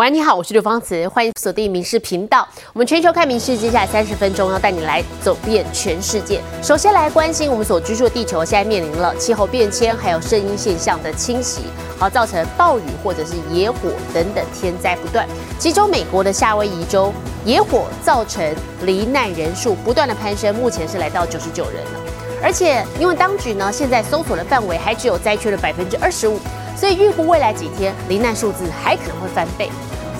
喂，你好，我是刘芳慈，欢迎锁定民事频道。我们全球看民事，接下来三十分钟要带你来走遍全世界。首先来关心我们所居住的地球，现在面临了气候变迁，还有声音现象的侵袭，好造成暴雨或者是野火等等天灾不断。其中美国的夏威夷州野火造成罹难人数不断的攀升，目前是来到九十九人了。而且因为当局呢现在搜索的范围还只有灾区的百分之二十五，所以预估未来几天罹难数字还可能会翻倍。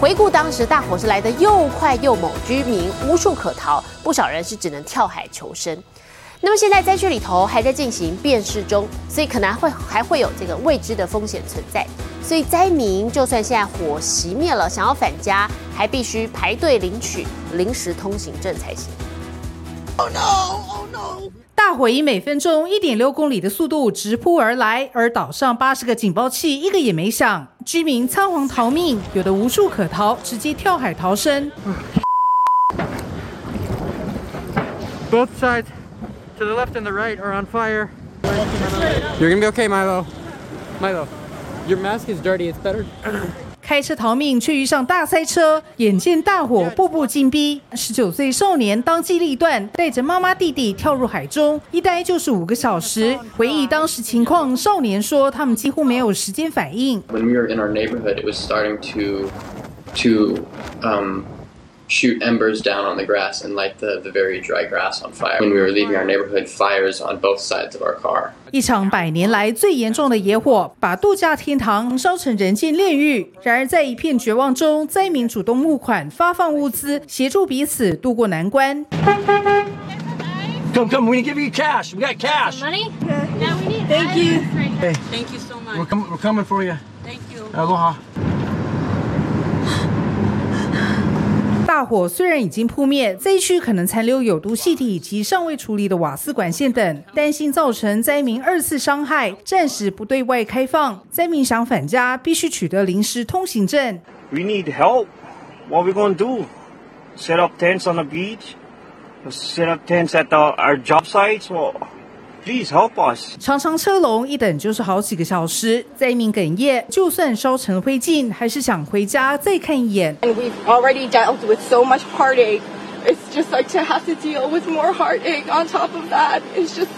回顾当时大火是来得又快又猛，居民无处可逃，不少人是只能跳海求生。那么现在灾区里头还在进行辨识中，所以可能会还会有这个未知的风险存在。所以灾民就算现在火熄灭了，想要返家还必须排队领取临时通行证才行。Oh no! Oh! 大火以每分钟一点六公里的速度直扑而来，而岛上八十个警报器一个也没响，居民仓皇逃命，有的无处可逃，直接跳海逃生。Both sides, to the left and the right, are on fire. You're gonna be okay, Milo. Milo, your mask is dirty. It's better. 开车逃命，却遇上大塞车，眼见大火步步紧逼，十九岁少年当机立断，带着妈妈弟弟跳入海中，一待就是五个小时。回忆当时情况，少年说他们几乎没有时间反应。When we were in our neighborhood, it was starting to to um. shoot embers down on the grass and light the, the very dry grass on fire. When we were leaving our neighborhood, fires on both sides of our car. 一场百年来最严重的野火，把度假天堂烧成人间炼狱。然而，在一片绝望中，灾民主动募款、发放物资，协助彼此渡过难关。Come, come, we can give you cash. We got cash. Money? Yeah, we need. Thank you. Hey. Thank you so much. We're, com- we're coming for you. Thank you. Aloha. 大火虽然已经扑灭，灾区可能残留有毒气体及尚未处理的瓦斯管线等，担心造成灾民二次伤害，暂时不对外开放。灾民想返家，必须取得临时通行证。We need help. What we gonna do? Set up tents on the beach? Set up tents at the, our job sites? Well, Please help us。常常车龙一等就是好几个小时，灾民哽咽，就算烧成灰烬，还是想回家再看一眼。And we've already dealt with so much heartache. It's just like to have to deal with more heartache on top of that. It's just,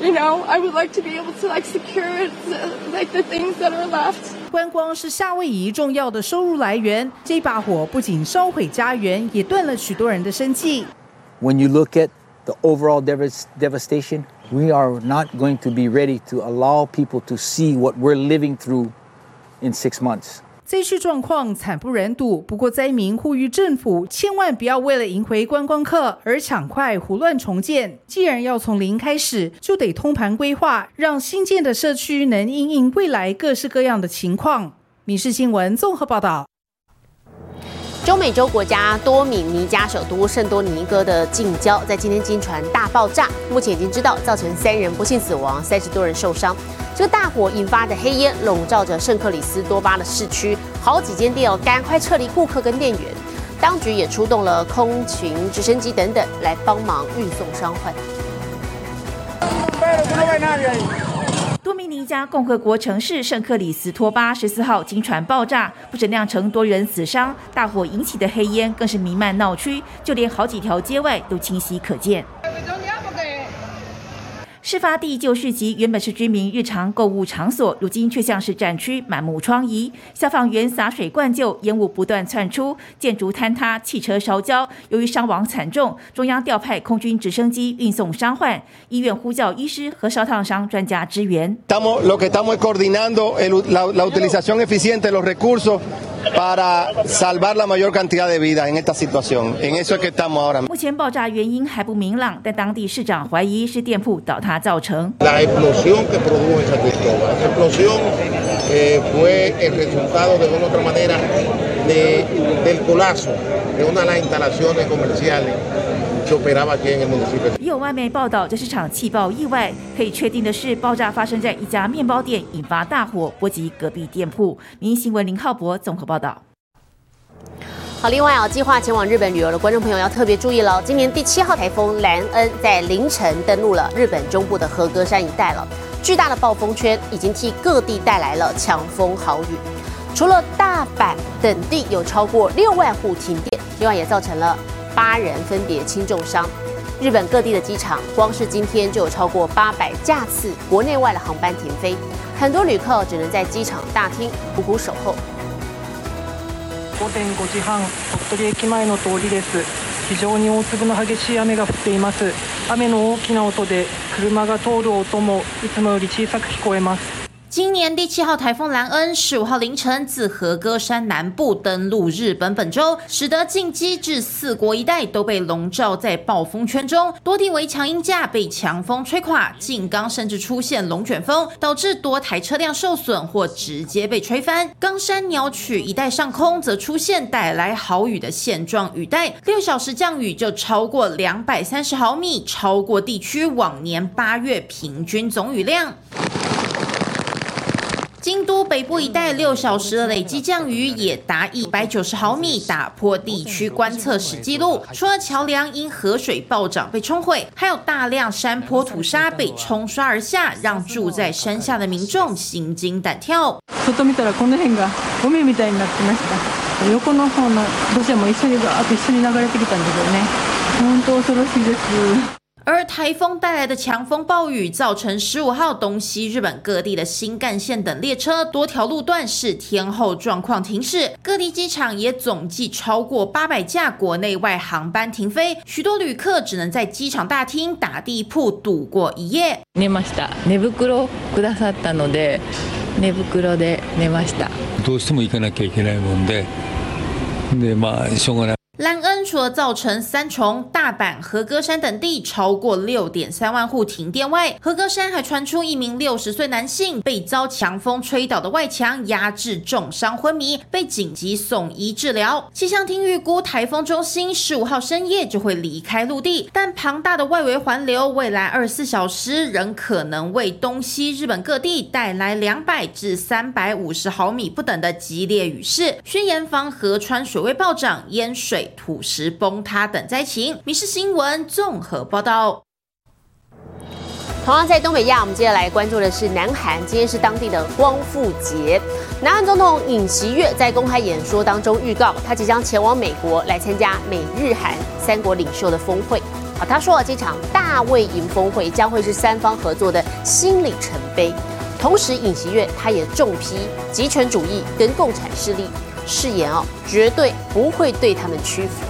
you know, I would like to be able to like secure like the things that are left. 观光是夏威夷重要的收入来源，这把火不仅烧毁家园，也断了许多人的生计。When you look at the overall devastation we are not going to be ready to allow people to see what we're living through in six months. 灾区状况惨不忍睹，不过灾民呼吁政府千万不要为了赢回观光客而抢快胡乱重建。既然要从零开始，就得通盘规划，让新建的社区能应应未来各式各样的情况。《民事新闻》综合报道。中美洲国家多米尼加首都圣多尼哥的近郊，在今天经传大爆炸，目前已经知道造成三人不幸死亡，三十多人受伤。这个大火引发的黑烟笼罩着圣克里斯多巴的市区，好几间店哦，赶快撤离顾客跟店员。当局也出动了空勤直升机等等来帮忙运送伤患。多米尼加共和国城市圣克里斯托巴十四号经船爆炸，不止酿成多人死伤，大火引起的黑烟更是弥漫闹区，就连好几条街外都清晰可见。事发地旧市集原本是居民日常购物场所，如今却像是战区，满目疮痍。消防员洒水灌救，烟雾不断窜出，建筑坍塌，汽车烧焦。由于伤亡惨重，中央调派空军直升机运送伤患，医院呼叫医师和烧烫伤专家支援。Estamos lo que estamos coordinando la la utilización eficiente de los recursos para salvar la mayor cantidad de vidas en esta situación. En eso es que estamos ahora. 目前爆炸原因还不明朗，但当地市长怀疑是店铺倒塌。造成。Eh. 也有外媒报道，这是场气爆意外。可以确定的是，爆炸发生在一家面包店，引发大火，波及隔壁店铺。民新闻林浩博综合报道。好，另外啊，计划前往日本旅游的观众朋友要特别注意了。今年第七号台风兰恩在凌晨登陆了日本中部的和歌山一带了，巨大的暴风圈已经替各地带来了强风豪雨。除了大阪等地有超过六万户停电，另外也造成了八人分别轻重伤。日本各地的机场，光是今天就有超过八百架次国内外的航班停飞，很多旅客只能在机场大厅苦苦守候。午前5時半、鳥取駅前の通りです。非常に大粒の激しい雨が降っています。雨の大きな音で車が通る音もいつもより小さく聞こえます。今年第七号台风兰恩十五号凌晨自和歌山南部登陆日本本州，使得近畿至四国一带都被笼罩在暴风圈中，多地围墙阴架被强风吹垮，静冈甚至出现龙卷风，导致多台车辆受损或直接被吹翻。冈山鸟取一带上空则出现带来豪雨的线状雨带，六小时降雨就超过两百三十毫米，超过地区往年八月平均总雨量。京都北部一带六小时的累计降雨也达一百九十毫米，打破地区观测史纪录。除了桥梁因河水暴涨被冲毁，还有大量山坡土沙被冲刷而下，让住在山下的民众心惊胆跳。外見たらこの辺が海みたいになってました。横の方の土砂も一緒にガーッと一緒に流れてきたんですよね。本当恐ろしいです。 而台风带来的强风暴雨，造成十五号东西日本各地的新干线等列车多条路段是天后状况停驶，各地机场也总计超过八百架国内外航班停飞，许多旅客只能在机场大厅打地铺度过一夜。寝ました。寝袋くださったので、寝袋で寝ました。どうしても行かなきゃいけないもんで、でまあしょうがない。 兰恩除了造成三重、大阪、和歌山等地超过六点三万户停电外，和歌山还传出一名六十岁男性被遭强风吹倒的外墙压制，重伤昏迷，被紧急送医治疗。气象厅预估，台风中心十五号深夜就会离开陆地，但庞大的外围环流未来二十四小时仍可能为东西日本各地带来两百至三百五十毫米不等的激烈雨势，宣严防河川水位暴涨、淹水。土石崩塌等灾情。民事新闻综合报道。同样在东北亚，我们接下来关注的是南韩。今天是当地的光复节，南韩总统尹锡悦在公开演说当中预告，他即将前往美国来参加美日韩三国领袖的峰会。好，他说这场大卫营峰会将会是三方合作的新里程碑。同时，尹锡悦他也重批集权主义跟共产势力。誓言哦，绝对不会对他们屈服。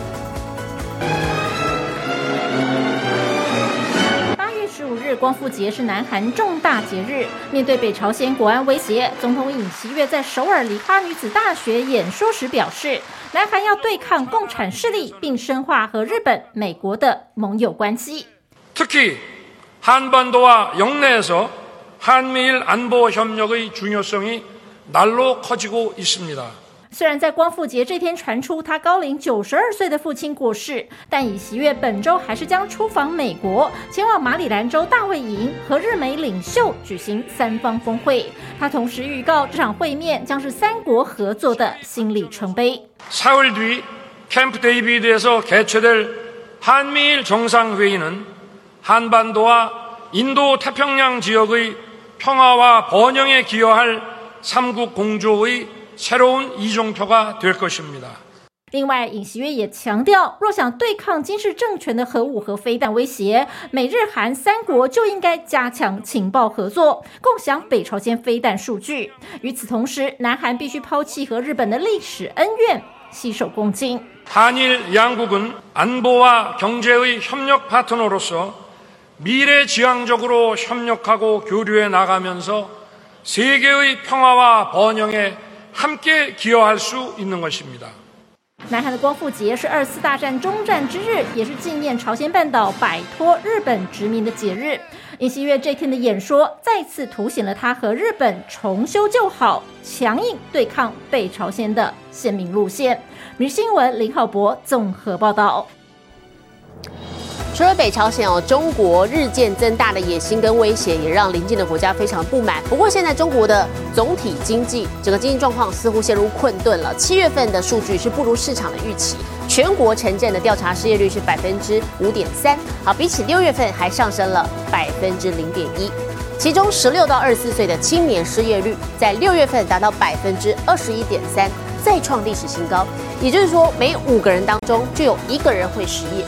八月十五日光复节是南韩重大节日，面对北朝鲜国安威胁，总统尹锡悦在首尔梨花女子大学演说时表示，南韩要对抗共产势力，并深化和日本、美国的盟友关系。특히한반도와영내에서한미일안보협력의중요성이날로커지고있습니다 虽然在光复节这天传出他高龄九十二岁的父亲过世，但以喜悦本周还是将出访美国，前往马里兰州大卫营和日美领袖举行三方峰会。他同时预告，这场会面将是三国合作的新里程碑。사월뒤캠프데이비드에서개최될한미일정상회의는한반도와인도태평양지역의평화와번영에기여할삼국공조의 另外，尹锡悦也强调，若想对抗金氏政权的核武和飞弹威胁，美日韩三国就应该加强情报合作，共享北朝鲜飞弹数据。与此同时，南韩必须抛弃和日本的历史恩怨，携手共进。한일양국은안보와경제의협력파트너로서미래지향적으로협력하고교류해나가면서세계의평화와번영에 南韩的光复节是二次大战终战之日，也是纪念朝鲜半岛摆脱日本殖民的节日。尹锡悦这天的演说，再次凸显了他和日本重修旧好、强硬对抗北朝鲜的鲜明路线。明新闻林浩博综合报道。除了北朝鲜哦，中国日渐增大的野心跟威胁，也让邻近的国家非常不满。不过现在中国的总体经济整个经济状况似乎陷入困顿了。七月份的数据是不如市场的预期，全国城镇的调查失业率是百分之五点三，好，比起六月份还上升了百分之零点一。其中十六到二十四岁的青年失业率在六月份达到百分之二十一点三，再创历史新高。也就是说，每五个人当中就有一个人会失业。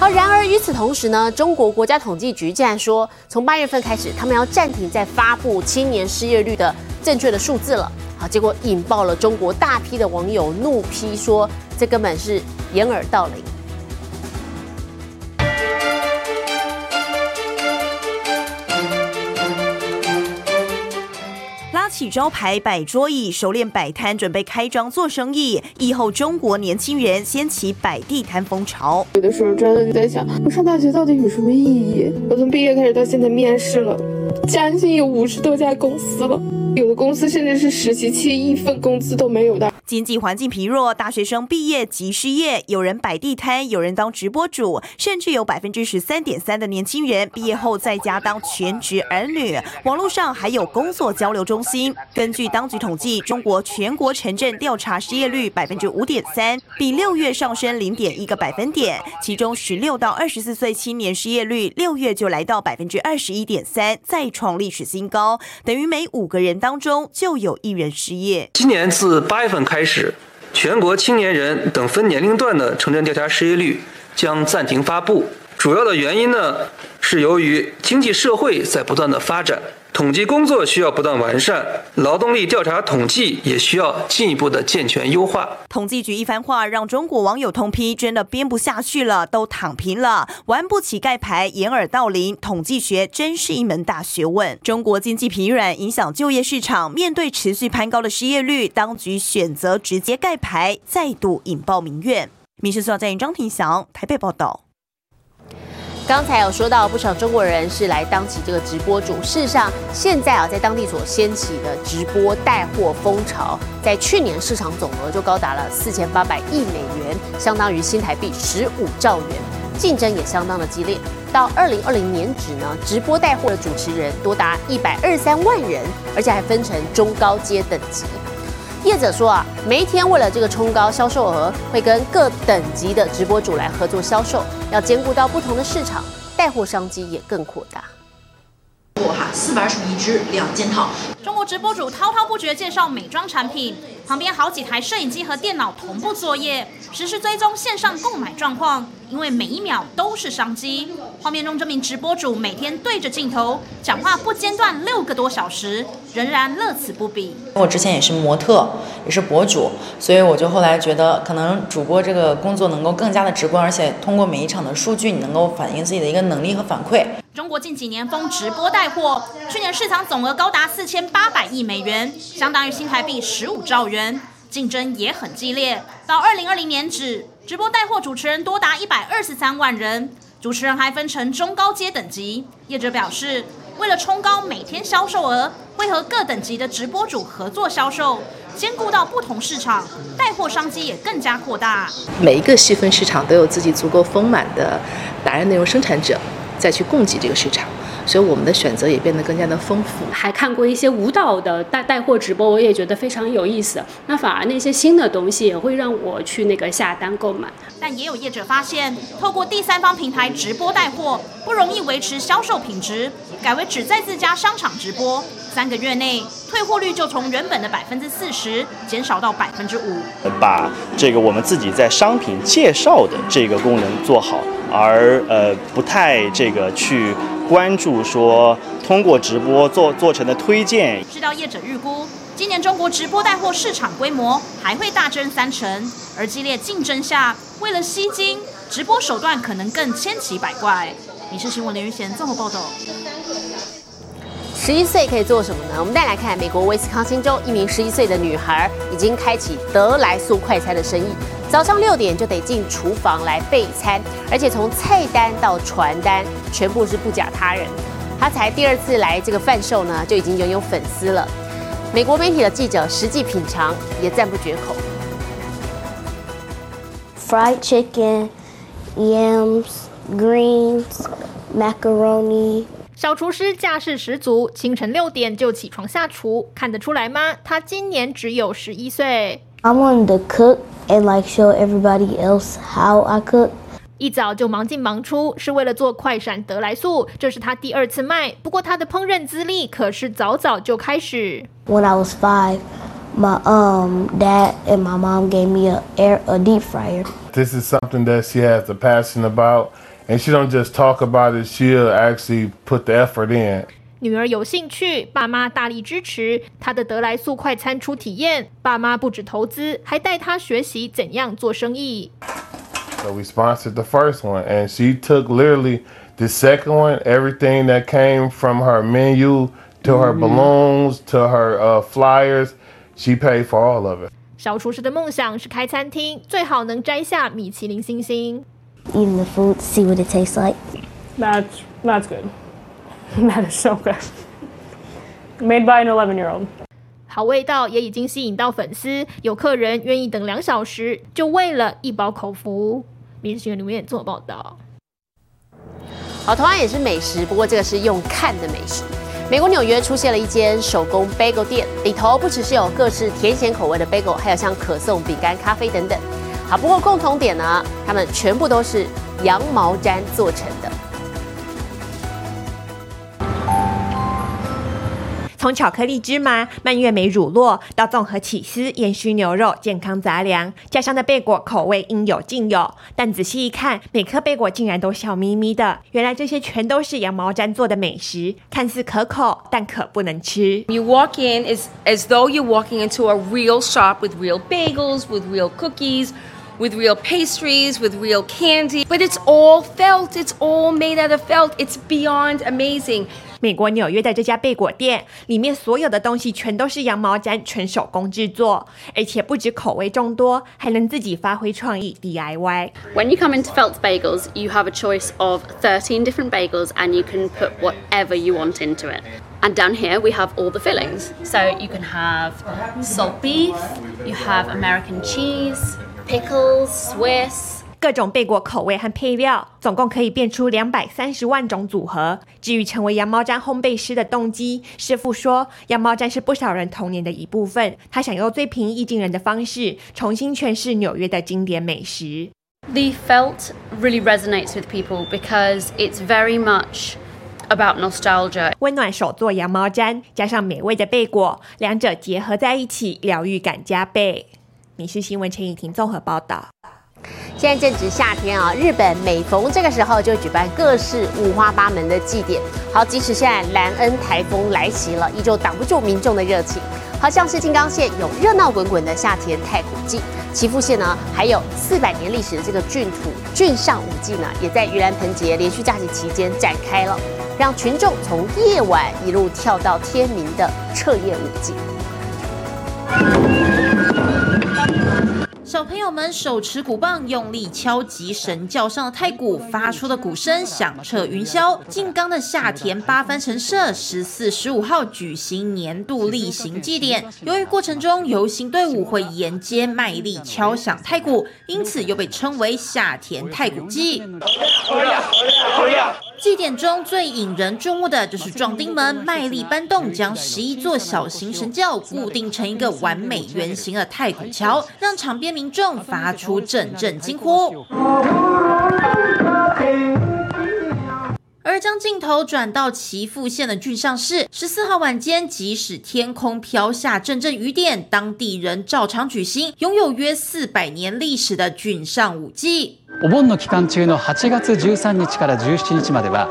好，然而与此同时呢，中国国家统计局竟然说，从八月份开始，他们要暂停在发布青年失业率的正确的数字了。好，结果引爆了中国大批的网友怒批说，这根本是掩耳盗铃。起招牌摆桌椅，熟练摆摊，准备开张做生意。以后中国年轻人掀起摆地摊风潮。有的时候真的就在想，我上大学到底有什么意义？我从毕业开始到现在面试了，将近有五十多家公司了。有的公司甚至是实习期一份工资都没有的。经济环境疲弱，大学生毕业即失业，有人摆地摊，有人当直播主，甚至有百分之十三点三的年轻人毕业后在家当全职儿女。网络上还有工作交流中心。根据当局统计，中国全国城镇调查失业率百分之五点三，比六月上升零点一个百分点。其中十六到二十四岁青年失业率六月就来到百分之二十一点三，再创历史新高，等于每五个人当中就有一人失业。今年自八月份开开始，全国青年人等分年龄段的城镇调查失业率将暂停发布。主要的原因呢，是由于经济社会在不断的发展，统计工作需要不断完善，劳动力调查统计也需要进一步的健全优化。统计局一番话让中国网友痛批，真的编不下去了，都躺平了，玩不起盖牌，掩耳盗铃。统计学真是一门大学问。中国经济疲软，影响就业市场，面对持续攀高的失业率，当局选择直接盖牌，再度引爆民怨。民事速在张庭祥台北报道。刚才有说到，不少中国人是来当起这个直播主。事实上，现在啊，在当地所掀起的直播带货风潮，在去年市场总额就高达了四千八百亿美元，相当于新台币十五兆元，竞争也相当的激烈。到二零二零年止呢，直播带货的主持人多达一百二十三万人，而且还分成中高阶等级。业者说啊，每一天为了这个冲高销售额，会跟各等级的直播主来合作销售，要兼顾到不同的市场，带货商机也更扩大。哈，四百二十一只两件套。中国直播主滔滔不绝介绍美妆产品，旁边好几台摄影机和电脑同步作业，实时追踪线上购买状况，因为每一秒都是商机。画面中这名直播主每天对着镜头讲话不间断六个多小时，仍然乐此不疲。我之前也是模特，也是博主，所以我就后来觉得，可能主播这个工作能够更加的直观，而且通过每一场的数据，你能够反映自己的一个能力和反馈。中国近几年封直播带货，去年市场总额高达四千八百亿美元，相当于新台币十五兆元，竞争也很激烈。到二零二零年止，直播带货主持人多达一百二十三万人，主持人还分成中高阶等级。业者表示，为了冲高每天销售额，会和各等级的直播主合作销售，兼顾到不同市场，带货商机也更加扩大。每一个细分市场都有自己足够丰满的达人内容生产者。再去供给这个市场，所以我们的选择也变得更加的丰富。还看过一些舞蹈的带带货直播，我也觉得非常有意思。那反而那些新的东西也会让我去那个下单购买。但也有业者发现，透过第三方平台直播带货不容易维持销售品质，改为只在自家商场直播，三个月内退货率就从原本的百分之四十减少到百分之五。把这个我们自己在商品介绍的这个功能做好。而呃不太这个去关注说通过直播做做成的推荐。知道业者预估，今年中国直播带货市场规模还会大增三成，而激烈竞争下，为了吸金，直播手段可能更千奇百怪。你是新闻连云贤综合报道。十一岁可以做什么呢？我们再来看美国威斯康星州一名十一岁的女孩已经开启得来速快餐的生意。早上六点就得进厨房来备餐，而且从菜单到传单全部是不假他人。他才第二次来这个贩售呢，就已经拥有粉丝了。美国媒体的记者实际品尝也赞不绝口。Fried chicken, yams, greens, macaroni。小厨师架势十足，清晨六点就起床下厨，看得出来吗？他今年只有十一岁。I wanted to cook and like show everybody else how I cook. 一早就忙进忙出，是为了做快闪得来速。这是他第二次卖，不过他的烹饪资历可是早早就开始。When I was five, my um dad and my mom gave me a air a deep fryer. This is something that she has a passion about, and she don't just talk about it. She'll actually put the effort in. 女儿有兴趣，爸妈大力支持她的得来速快餐初体验。爸妈不止投资，还带她学习怎样做生意。So we sponsored the first one, and she took literally the second one, everything that came from her menu to her balloons to her uh, flyers, she paid for all of it. 小厨师的梦想是开餐厅，最好能摘下米其林星星。 Eating the food, see what it tastes like. That's that's good. that is so good. Made by an 11 year old. 好味道也已经吸引到粉丝，有客人愿意等两小时，就为了一包口福。《民事新闻》里面做报道。好，同样也是美食，不过这个是用看的美食。美国纽约出现了一间手工 bagel 店，里头不只是有各式甜咸口味的 bagel，还有像可颂、饼干、咖啡等等。好，不过共同点呢，它们全部都是羊毛毡做成的。从巧克力芝麻、蔓越莓乳酪到综合起司、烟熏牛肉、健康杂粮，家乡的贝果口味应有尽有。但仔细一看，每颗贝果竟然都笑眯眯的，原来这些全都是羊毛毡做的美食，看似可口，但可不能吃。You walk in as, as though you're walking into a real shop with real bagels, with real cookies, with real pastries, with real candy. But it's all felt, it's all made out of felt. It's beyond amazing. 美国纽约的这家贝果店，里面所有的东西全都是羊毛毡，纯手工制作，而且不止口味众多，还能自己发挥创意 DIY。 When you come into Felt Bagels, you have a choice of 13 different bagels and you can put whatever you want into it. And down here we have all the fillings. So you can have salt beef, you have American cheese, pickles, Swiss. 各种贝果口味和配料，总共可以变出两百三十万种组合。至于成为羊毛毡烘焙师的动机，师傅说，羊毛毡是不少人童年的一部分。他想用最平易近人的方式，重新诠释纽约的经典美食。The felt really resonates with people because it's very much about nostalgia. 温暖手做羊毛毡，加上美味的贝果，两者结合在一起，疗愈感加倍。《民事新闻》陈以婷综合报道。现在正值夏天啊，日本每逢这个时候就举办各式五花八门的祭典。好，即使现在兰恩台风来袭了，依旧挡不住民众的热情。好像是静冈县有热闹滚滚的夏天太古祭，岐阜县呢还有四百年历史的这个郡土郡上舞祭呢，也在盂兰盆节连续假期期间展开了，让群众从夜晚一路跳到天明的彻夜舞祭。小朋友们手持鼓棒，用力敲击神教上的太鼓，发出的鼓声响彻云霄。静冈的下田八幡神社十四、十五号举行年度例行祭典，由于过程中游行队伍会沿街卖力敲响太鼓，因此又被称为下田太鼓祭。祭典中最引人注目的就是壮丁们卖力搬动，将十一座小型神教固定成一个完美圆形的太古桥，让场边民众发出阵阵惊呼。而将镜头转到岐阜县的郡上市，十四号晚间，即使天空飘下阵阵雨点，当地人照常举行拥有约四百年历史的郡上舞祭。お盆の期間中の8月13日から17日までは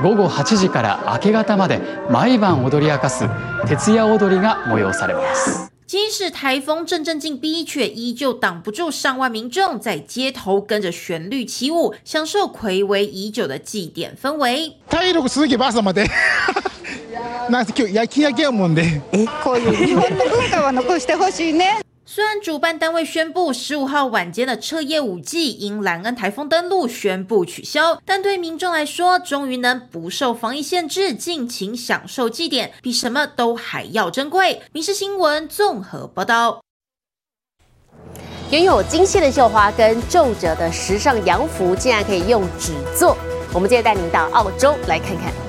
午後8時から明け方まで毎晩踊り明かす徹夜踊りが催されます。即使台风阵阵进逼，却依旧挡不住上万民众在街头跟着旋律起舞，享受暌违已久的祭典氛围。体力続けば朝まで。なんせ今日夜勤明けやもんで。え、こういう日本の文化は残してほしいね。虽然主办单位宣布十五号晚间的彻夜舞祭因兰恩台风登陆宣布取消，但对民众来说，终于能不受防疫限制，尽情享受祭典，比什么都还要珍贵。民事新闻综合报道。拥有精细的绣花跟皱褶的时尚洋服，竟然可以用纸做。我们接着带您到澳洲来看看。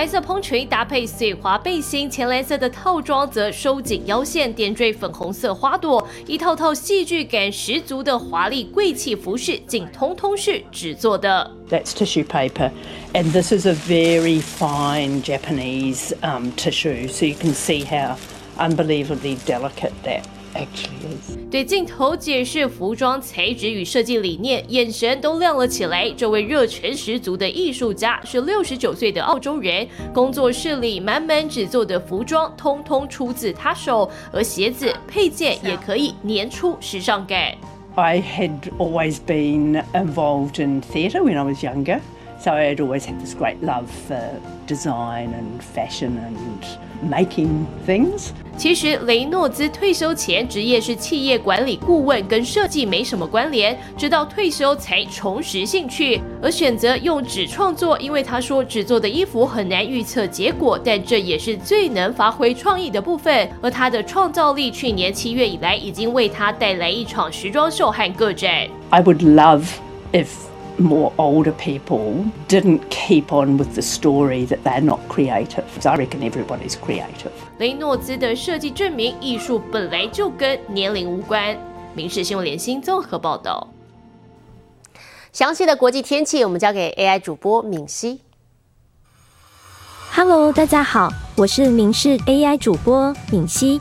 白色蓬裙搭配碎花背心，浅蓝色的套装则收紧腰线，点缀粉红色花朵，一套套戏剧感十足的华丽贵气服饰，竟通通是纸做的。That's tissue paper, and this is a very fine Japanese um, tissue, so you can see how unbelievably delicate that actually is. 对镜头解释服装材质与设计理念，眼神都亮了起来。这位热忱十足的艺术家是六十九岁的澳洲人，工作室里满满纸做的服装，通通出自他手，而鞋子配件也可以粘出时尚感。I had always been involved in theatre when I was younger, so I had always had this great love for design and fashion and making things. 其实雷诺兹退休前职业是企业管理顾问，跟设计没什么关联，直到退休才重拾兴趣，而选择用纸创作，因为他说纸做的衣服很难预测结果，但这也是最能发挥创意的部分。而他的创造力，去年七月以来已经为他带来一场时装秀和个展。I would love if more older people didn't keep on with the story that they're not creative. I reckon everybody's creative. 雷诺兹的设计证明，艺术本来就跟年龄无关。民事新闻联新综合报道。详细的国际天气，我们交给 AI 主播敏熙。Hello，大家好，我是明视 AI 主播敏熙。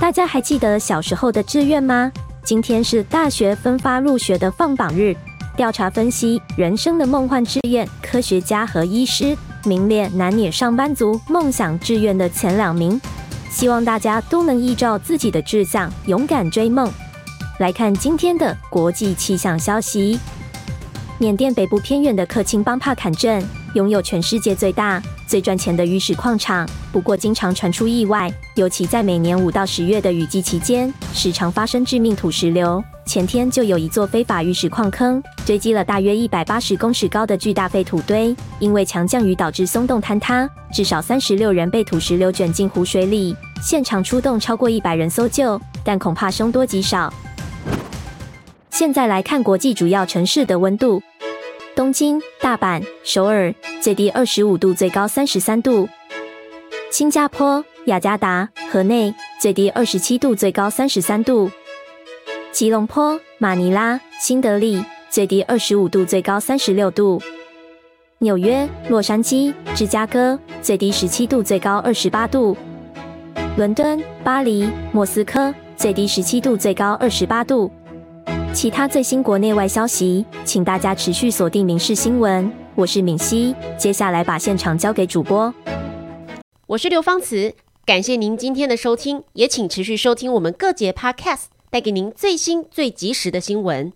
大家还记得小时候的志愿吗？今天是大学分发入学的放榜日，调查分析人生的梦幻志愿，科学家和医师名列男女上班族梦想志愿的前两名。希望大家都能依照自己的志向，勇敢追梦。来看今天的国际气象消息。缅甸北部偏远的克钦邦帕坎镇拥有全世界最大、最赚钱的玉石矿场，不过经常传出意外，尤其在每年五到十月的雨季期间，时常发生致命土石流。前天就有一座非法玉石矿坑堆积了大约一百八十公尺高的巨大废土堆，因为强降雨导致松动坍塌，至少三十六人被土石流卷进湖水里，现场出动超过一百人搜救，但恐怕凶多吉少。现在来看国际主要城市的温度。东京、大阪、首尔最低二十五度，最高三十三度；新加坡、雅加达、河内最低二十七度，最高三十三度；吉隆坡、马尼拉、新德里最低二十五度，最高三十六度；纽约、洛杉矶、芝加哥最低十七度，最高二十八度；伦敦、巴黎、莫斯科最低十七度，最高二十八度。其他最新国内外消息，请大家持续锁定《民事新闻》。我是敏熙，接下来把现场交给主播。我是刘芳慈，感谢您今天的收听，也请持续收听我们各节 Podcast，带给您最新最及时的新闻。